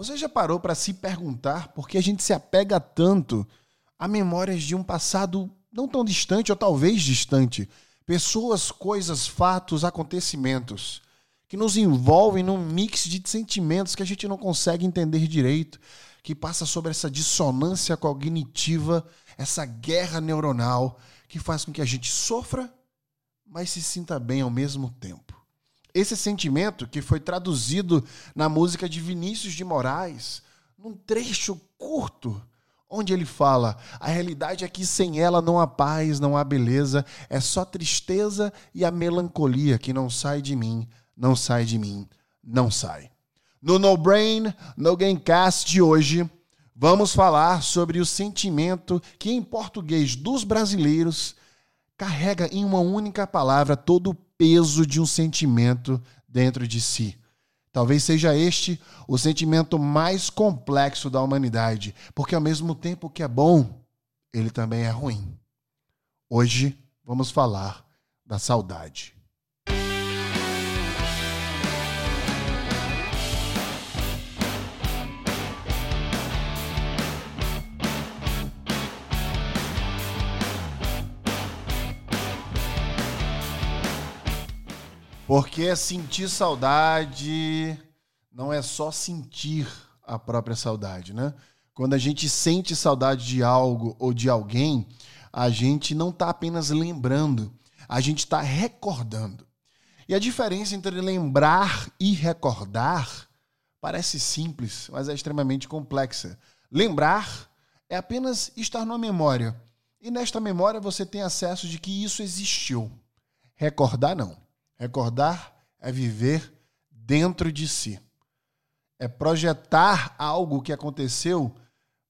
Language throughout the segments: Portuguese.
Você já parou para se perguntar por que a gente se apega tanto a memórias de um passado não tão distante ou talvez distante? Pessoas, coisas, fatos, acontecimentos que nos envolvem num mix de sentimentos que a gente não consegue entender direito, que passa sobre essa dissonância cognitiva, essa guerra neuronal que faz com que a gente sofra, mas se sinta bem ao mesmo tempo. Esse sentimento que foi traduzido na música de Vinícius de Moraes, num trecho curto, onde ele fala: a realidade é que sem ela não há paz, não há beleza, é só tristeza e a melancolia que não sai de mim, não sai de mim, não sai. No No Brain, No Gamecast de hoje, vamos falar sobre o sentimento que em português dos brasileiros carrega em uma única palavra todo o peso de um sentimento dentro de si. Talvez seja este o sentimento mais complexo da humanidade, porque ao mesmo tempo que é bom, ele também é ruim. Hoje vamos falar da saudade. Porque sentir saudade não é só sentir a própria saudade, né? Quando a gente sente saudade de algo ou de alguém, a gente não está apenas lembrando, a gente está recordando. E a diferença entre lembrar e recordar parece simples, mas é extremamente complexa. Lembrar é apenas estar numa memória. E nesta memória você tem acesso de que isso existiu. Recordar não. Recordar é viver dentro de si. É projetar algo que aconteceu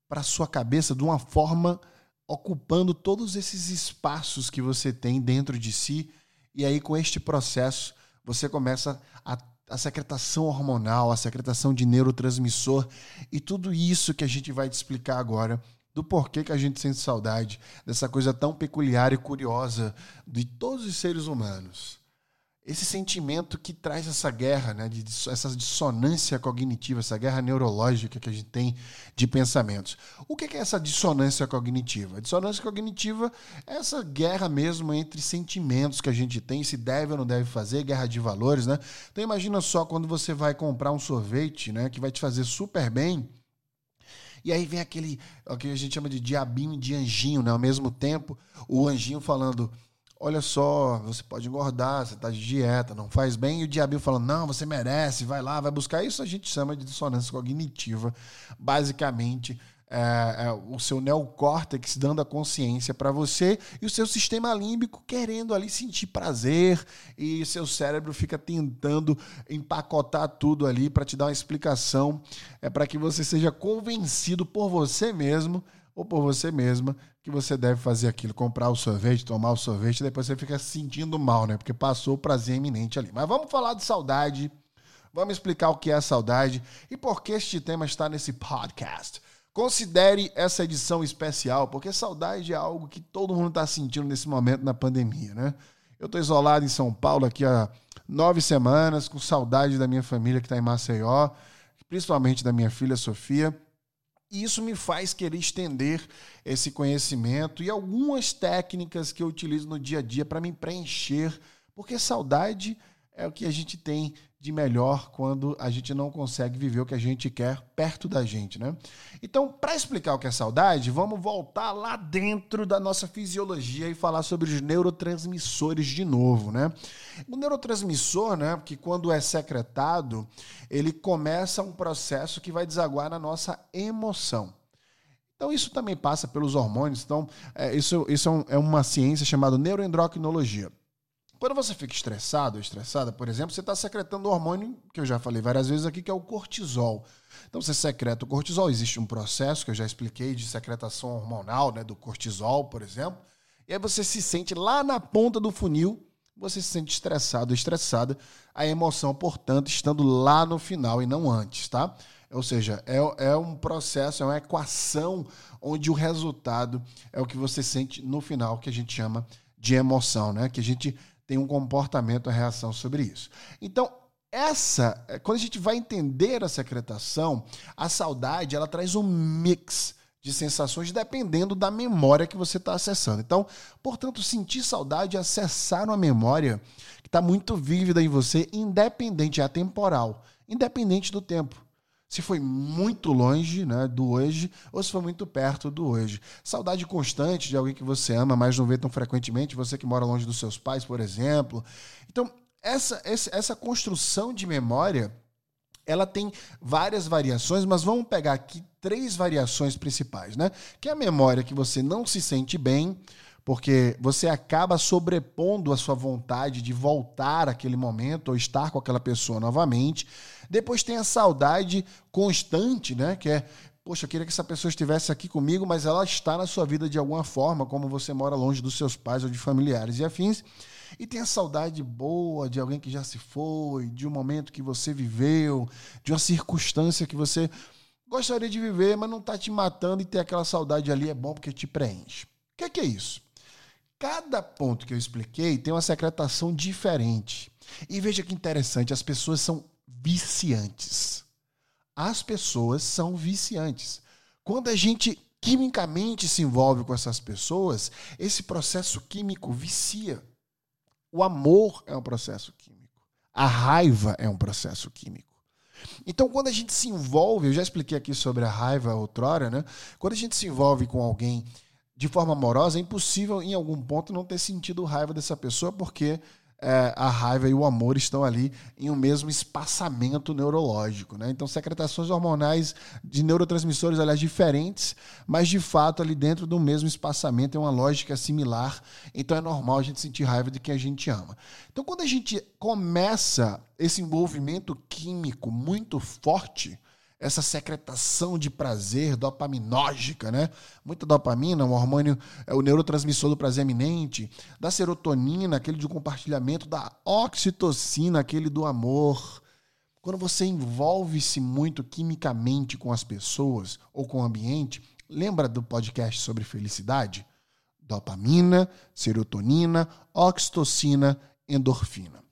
para sua cabeça de uma forma ocupando todos esses espaços que você tem dentro de si. E aí, com este processo, você começa a, a secretação hormonal, a secretação de neurotransmissor e tudo isso que a gente vai te explicar agora do porquê que a gente sente saudade dessa coisa tão peculiar e curiosa de todos os seres humanos esse sentimento que traz essa guerra, né, de, essa dissonância cognitiva, essa guerra neurológica que a gente tem de pensamentos. O que é essa dissonância cognitiva? A dissonância cognitiva é essa guerra mesmo entre sentimentos que a gente tem, se deve ou não deve fazer, guerra de valores, né? Então imagina só quando você vai comprar um sorvete, né, que vai te fazer super bem, e aí vem aquele, o que a gente chama de diabinho e de anjinho, né? Ao mesmo tempo, o anjinho falando olha só, você pode engordar, você está de dieta, não faz bem, e o diabinho falando, não, você merece, vai lá, vai buscar. Isso a gente chama de dissonância cognitiva. Basicamente, é, é o seu neocórtex dando a consciência para você e o seu sistema límbico querendo ali sentir prazer e seu cérebro fica tentando empacotar tudo ali para te dar uma explicação, é para que você seja convencido por você mesmo ou por você mesma que você deve fazer aquilo, comprar o sorvete, tomar o sorvete, depois você fica se sentindo mal, né? Porque passou o prazer iminente ali. Mas vamos falar de saudade, vamos explicar o que é saudade e por que este tema está nesse podcast. Considere essa edição especial, porque saudade é algo que todo mundo está sentindo nesse momento na pandemia, né? Eu estou isolado em São Paulo aqui há nove semanas, com saudade da minha família que está em Maceió, principalmente da minha filha Sofia. E isso me faz querer estender esse conhecimento e algumas técnicas que eu utilizo no dia a dia para me preencher, porque saudade é o que a gente tem de melhor quando a gente não consegue viver o que a gente quer perto da gente, né? Então, para explicar o que é saudade, vamos voltar lá dentro da nossa fisiologia e falar sobre os neurotransmissores de novo, né? O neurotransmissor, né, que quando é secretado, ele começa um processo que vai desaguar na nossa emoção. Então, isso também passa pelos hormônios. Então, é, isso, isso é, um, é uma ciência chamada neuroendocrinologia. Quando você fica estressado ou estressada, por exemplo, você está secretando o hormônio, que eu já falei várias vezes aqui, que é o cortisol. Então você secreta o cortisol, existe um processo que eu já expliquei de secretação hormonal, né, do cortisol, por exemplo. E aí você se sente lá na ponta do funil, você se sente estressado, estressada, a emoção, portanto, estando lá no final e não antes, tá? Ou seja, é, é um processo, é uma equação onde o resultado é o que você sente no final, que a gente chama de emoção, né? Que a gente tem um comportamento, a reação sobre isso. Então, essa, é, quando a gente vai entender a secretação, a saudade ela traz um mix de sensações dependendo da memória que você está acessando. Então, portanto, sentir saudade é acessar uma memória que está muito vívida em você, independente, é atemporal, independente do tempo. Se foi muito longe né, do hoje ou se foi muito perto do hoje. Saudade constante de alguém que você ama, mas não vê tão frequentemente, você que mora longe dos seus pais, por exemplo. Então, essa, essa construção de memória ela tem várias variações, mas vamos pegar aqui três variações principais, né? Que é a memória que você não se sente bem, porque você acaba sobrepondo a sua vontade de voltar àquele momento ou estar com aquela pessoa novamente. Depois tem a saudade constante, né? Que é, poxa, eu queria que essa pessoa estivesse aqui comigo, mas ela está na sua vida de alguma forma, como você mora longe dos seus pais ou de familiares e afins. E tem a saudade boa de alguém que já se foi, de um momento que você viveu, de uma circunstância que você gostaria de viver, mas não está te matando e ter aquela saudade ali é bom porque te preenche. O que é, que é isso? Cada ponto que eu expliquei tem uma secretação diferente. E veja que interessante, as pessoas são viciantes. As pessoas são viciantes. Quando a gente quimicamente se envolve com essas pessoas, esse processo químico vicia. O amor é um processo químico. A raiva é um processo químico. Então, quando a gente se envolve, eu já expliquei aqui sobre a raiva outrora, né? Quando a gente se envolve com alguém de forma amorosa, é impossível em algum ponto não ter sentido raiva dessa pessoa, porque é, a raiva e o amor estão ali em um mesmo espaçamento neurológico. Né? Então, secretações hormonais de neurotransmissores, aliás, diferentes, mas de fato ali dentro do mesmo espaçamento, é uma lógica similar. Então, é normal a gente sentir raiva de quem a gente ama. Então, quando a gente começa esse envolvimento químico muito forte, essa secretação de prazer dopaminógica, né? Muita dopamina, um hormônio, é o neurotransmissor do prazer eminente, da serotonina, aquele de compartilhamento, da oxitocina, aquele do amor. Quando você envolve-se muito quimicamente com as pessoas ou com o ambiente, lembra do podcast sobre felicidade? Dopamina, serotonina, oxitocina, endorfina.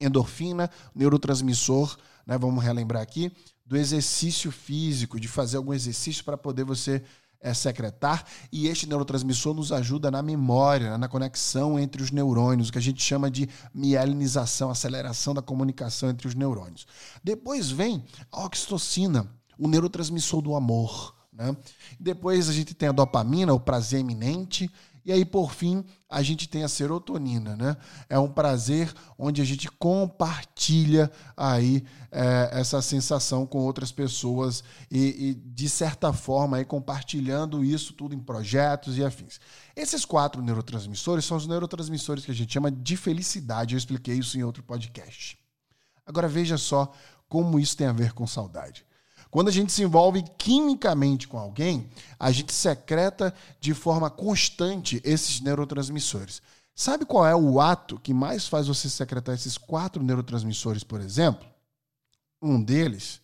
Endorfina, neurotransmissor, né? Vamos relembrar aqui do exercício físico, de fazer algum exercício para poder você é, secretar. E este neurotransmissor nos ajuda na memória, na conexão entre os neurônios, o que a gente chama de mielinização, aceleração da comunicação entre os neurônios. Depois vem a oxitocina, o neurotransmissor do amor. Né? Depois a gente tem a dopamina, o prazer iminente. E aí, por fim, a gente tem a serotonina, né? É um prazer onde a gente compartilha aí é, essa sensação com outras pessoas e, e, de certa forma, aí, compartilhando isso tudo em projetos e afins. Esses quatro neurotransmissores são os neurotransmissores que a gente chama de felicidade. Eu expliquei isso em outro podcast. Agora veja só como isso tem a ver com saudade. Quando a gente se envolve quimicamente com alguém, a gente secreta de forma constante esses neurotransmissores. Sabe qual é o ato que mais faz você secretar esses quatro neurotransmissores, por exemplo? Um deles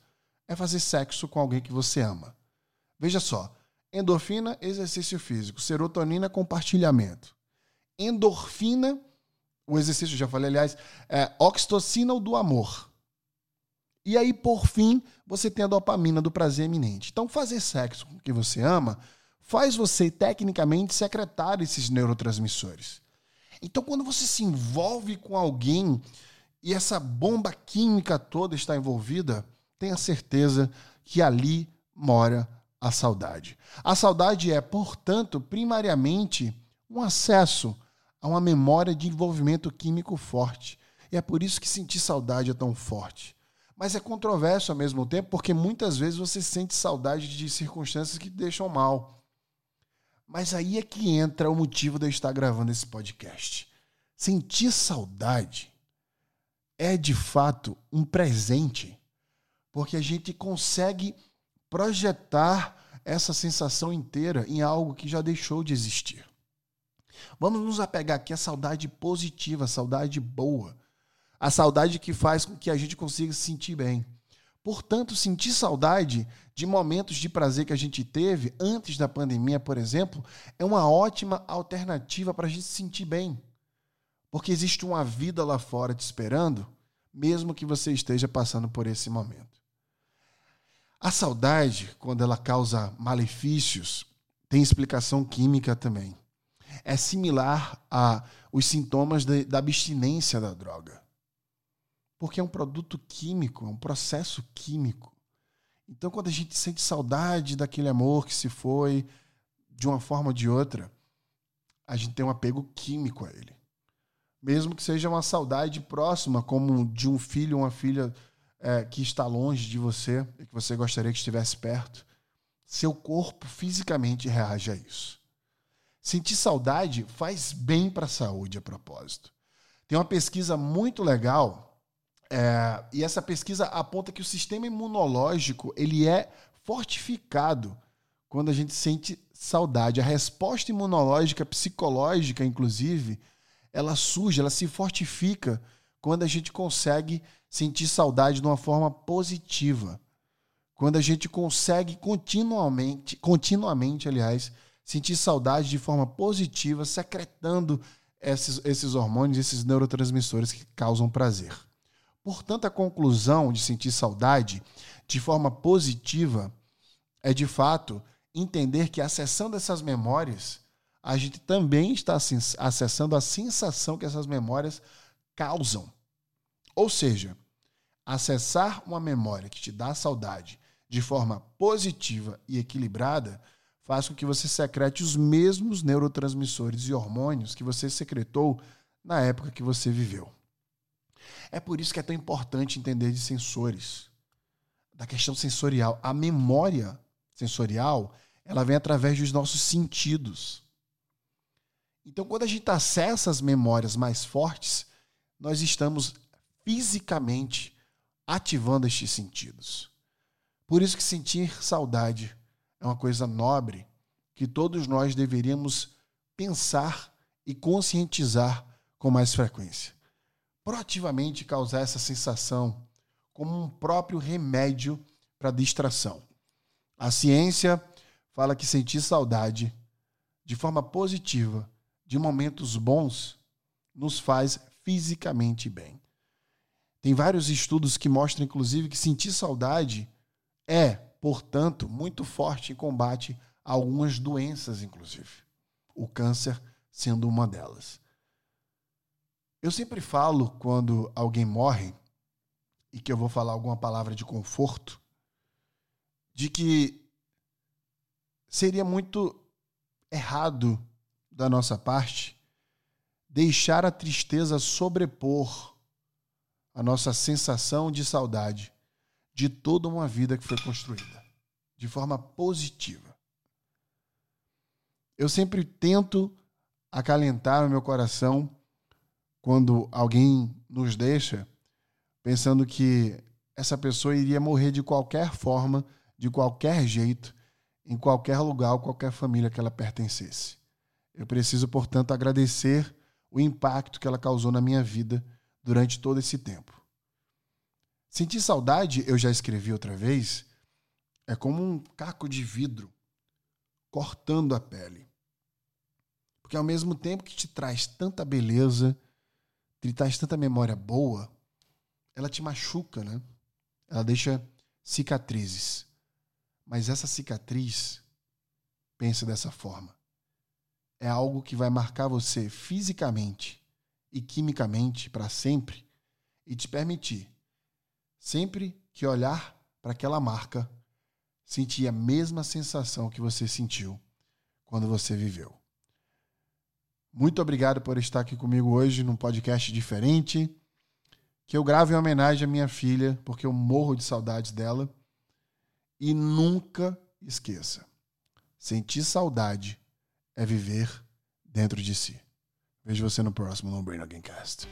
é fazer sexo com alguém que você ama. Veja só: endorfina, exercício físico, serotonina, compartilhamento. Endorfina, o exercício, já falei, aliás, é oxitocina, o do amor. E aí, por fim, você tem a dopamina do prazer iminente. Então, fazer sexo com quem você ama faz você, tecnicamente, secretar esses neurotransmissores. Então, quando você se envolve com alguém e essa bomba química toda está envolvida, tenha certeza que ali mora a saudade. A saudade é, portanto, primariamente um acesso a uma memória de envolvimento químico forte. E é por isso que sentir saudade é tão forte. Mas é controverso ao mesmo tempo, porque muitas vezes você sente saudade de circunstâncias que te deixam mal. Mas aí é que entra o motivo de eu estar gravando esse podcast. Sentir saudade é de fato um presente, porque a gente consegue projetar essa sensação inteira em algo que já deixou de existir. Vamos nos apegar aqui à saudade positiva, saudade boa a saudade que faz com que a gente consiga se sentir bem. Portanto, sentir saudade de momentos de prazer que a gente teve antes da pandemia, por exemplo, é uma ótima alternativa para a gente se sentir bem. Porque existe uma vida lá fora te esperando, mesmo que você esteja passando por esse momento. A saudade, quando ela causa malefícios, tem explicação química também. É similar a os sintomas de, da abstinência da droga. Porque é um produto químico, é um processo químico. Então, quando a gente sente saudade daquele amor que se foi de uma forma ou de outra, a gente tem um apego químico a ele. Mesmo que seja uma saudade próxima, como de um filho ou uma filha é, que está longe de você e que você gostaria que estivesse perto, seu corpo fisicamente reage a isso. Sentir saudade faz bem para a saúde, a propósito. Tem uma pesquisa muito legal é, e essa pesquisa aponta que o sistema imunológico ele é fortificado quando a gente sente saudade. A resposta imunológica, psicológica, inclusive, ela surge, ela se fortifica quando a gente consegue sentir saudade de uma forma positiva. Quando a gente consegue continuamente, continuamente, aliás, sentir saudade de forma positiva, secretando esses, esses hormônios, esses neurotransmissores que causam prazer. Portanto, a conclusão de sentir saudade de forma positiva é, de fato, entender que acessando essas memórias, a gente também está acessando a sensação que essas memórias causam. Ou seja, acessar uma memória que te dá saudade de forma positiva e equilibrada faz com que você secrete os mesmos neurotransmissores e hormônios que você secretou na época que você viveu. É por isso que é tão importante entender de sensores, da questão sensorial. A memória sensorial, ela vem através dos nossos sentidos. Então, quando a gente acessa as memórias mais fortes, nós estamos fisicamente ativando estes sentidos. Por isso que sentir saudade é uma coisa nobre que todos nós deveríamos pensar e conscientizar com mais frequência proativamente causar essa sensação como um próprio remédio para distração. A ciência fala que sentir saudade de forma positiva de momentos bons nos faz fisicamente bem. Tem vários estudos que mostram, inclusive, que sentir saudade é, portanto, muito forte em combate a algumas doenças, inclusive. O câncer sendo uma delas. Eu sempre falo quando alguém morre e que eu vou falar alguma palavra de conforto, de que seria muito errado da nossa parte deixar a tristeza sobrepor a nossa sensação de saudade de toda uma vida que foi construída de forma positiva. Eu sempre tento acalentar o meu coração quando alguém nos deixa, pensando que essa pessoa iria morrer de qualquer forma, de qualquer jeito, em qualquer lugar qualquer família que ela pertencesse. Eu preciso, portanto, agradecer o impacto que ela causou na minha vida durante todo esse tempo. Sentir saudade, eu já escrevi outra vez, é como um caco de vidro cortando a pele. Porque ao mesmo tempo que te traz tanta beleza, ele traz tanta memória boa, ela te machuca, né? Ela deixa cicatrizes. Mas essa cicatriz, pensa dessa forma, é algo que vai marcar você fisicamente e quimicamente para sempre e te permitir, sempre que olhar para aquela marca, sentir a mesma sensação que você sentiu quando você viveu. Muito obrigado por estar aqui comigo hoje num podcast diferente. Que eu grave em homenagem à minha filha, porque eu morro de saudades dela. E nunca esqueça: sentir saudade é viver dentro de si. Vejo você no próximo No Brain Again Cast.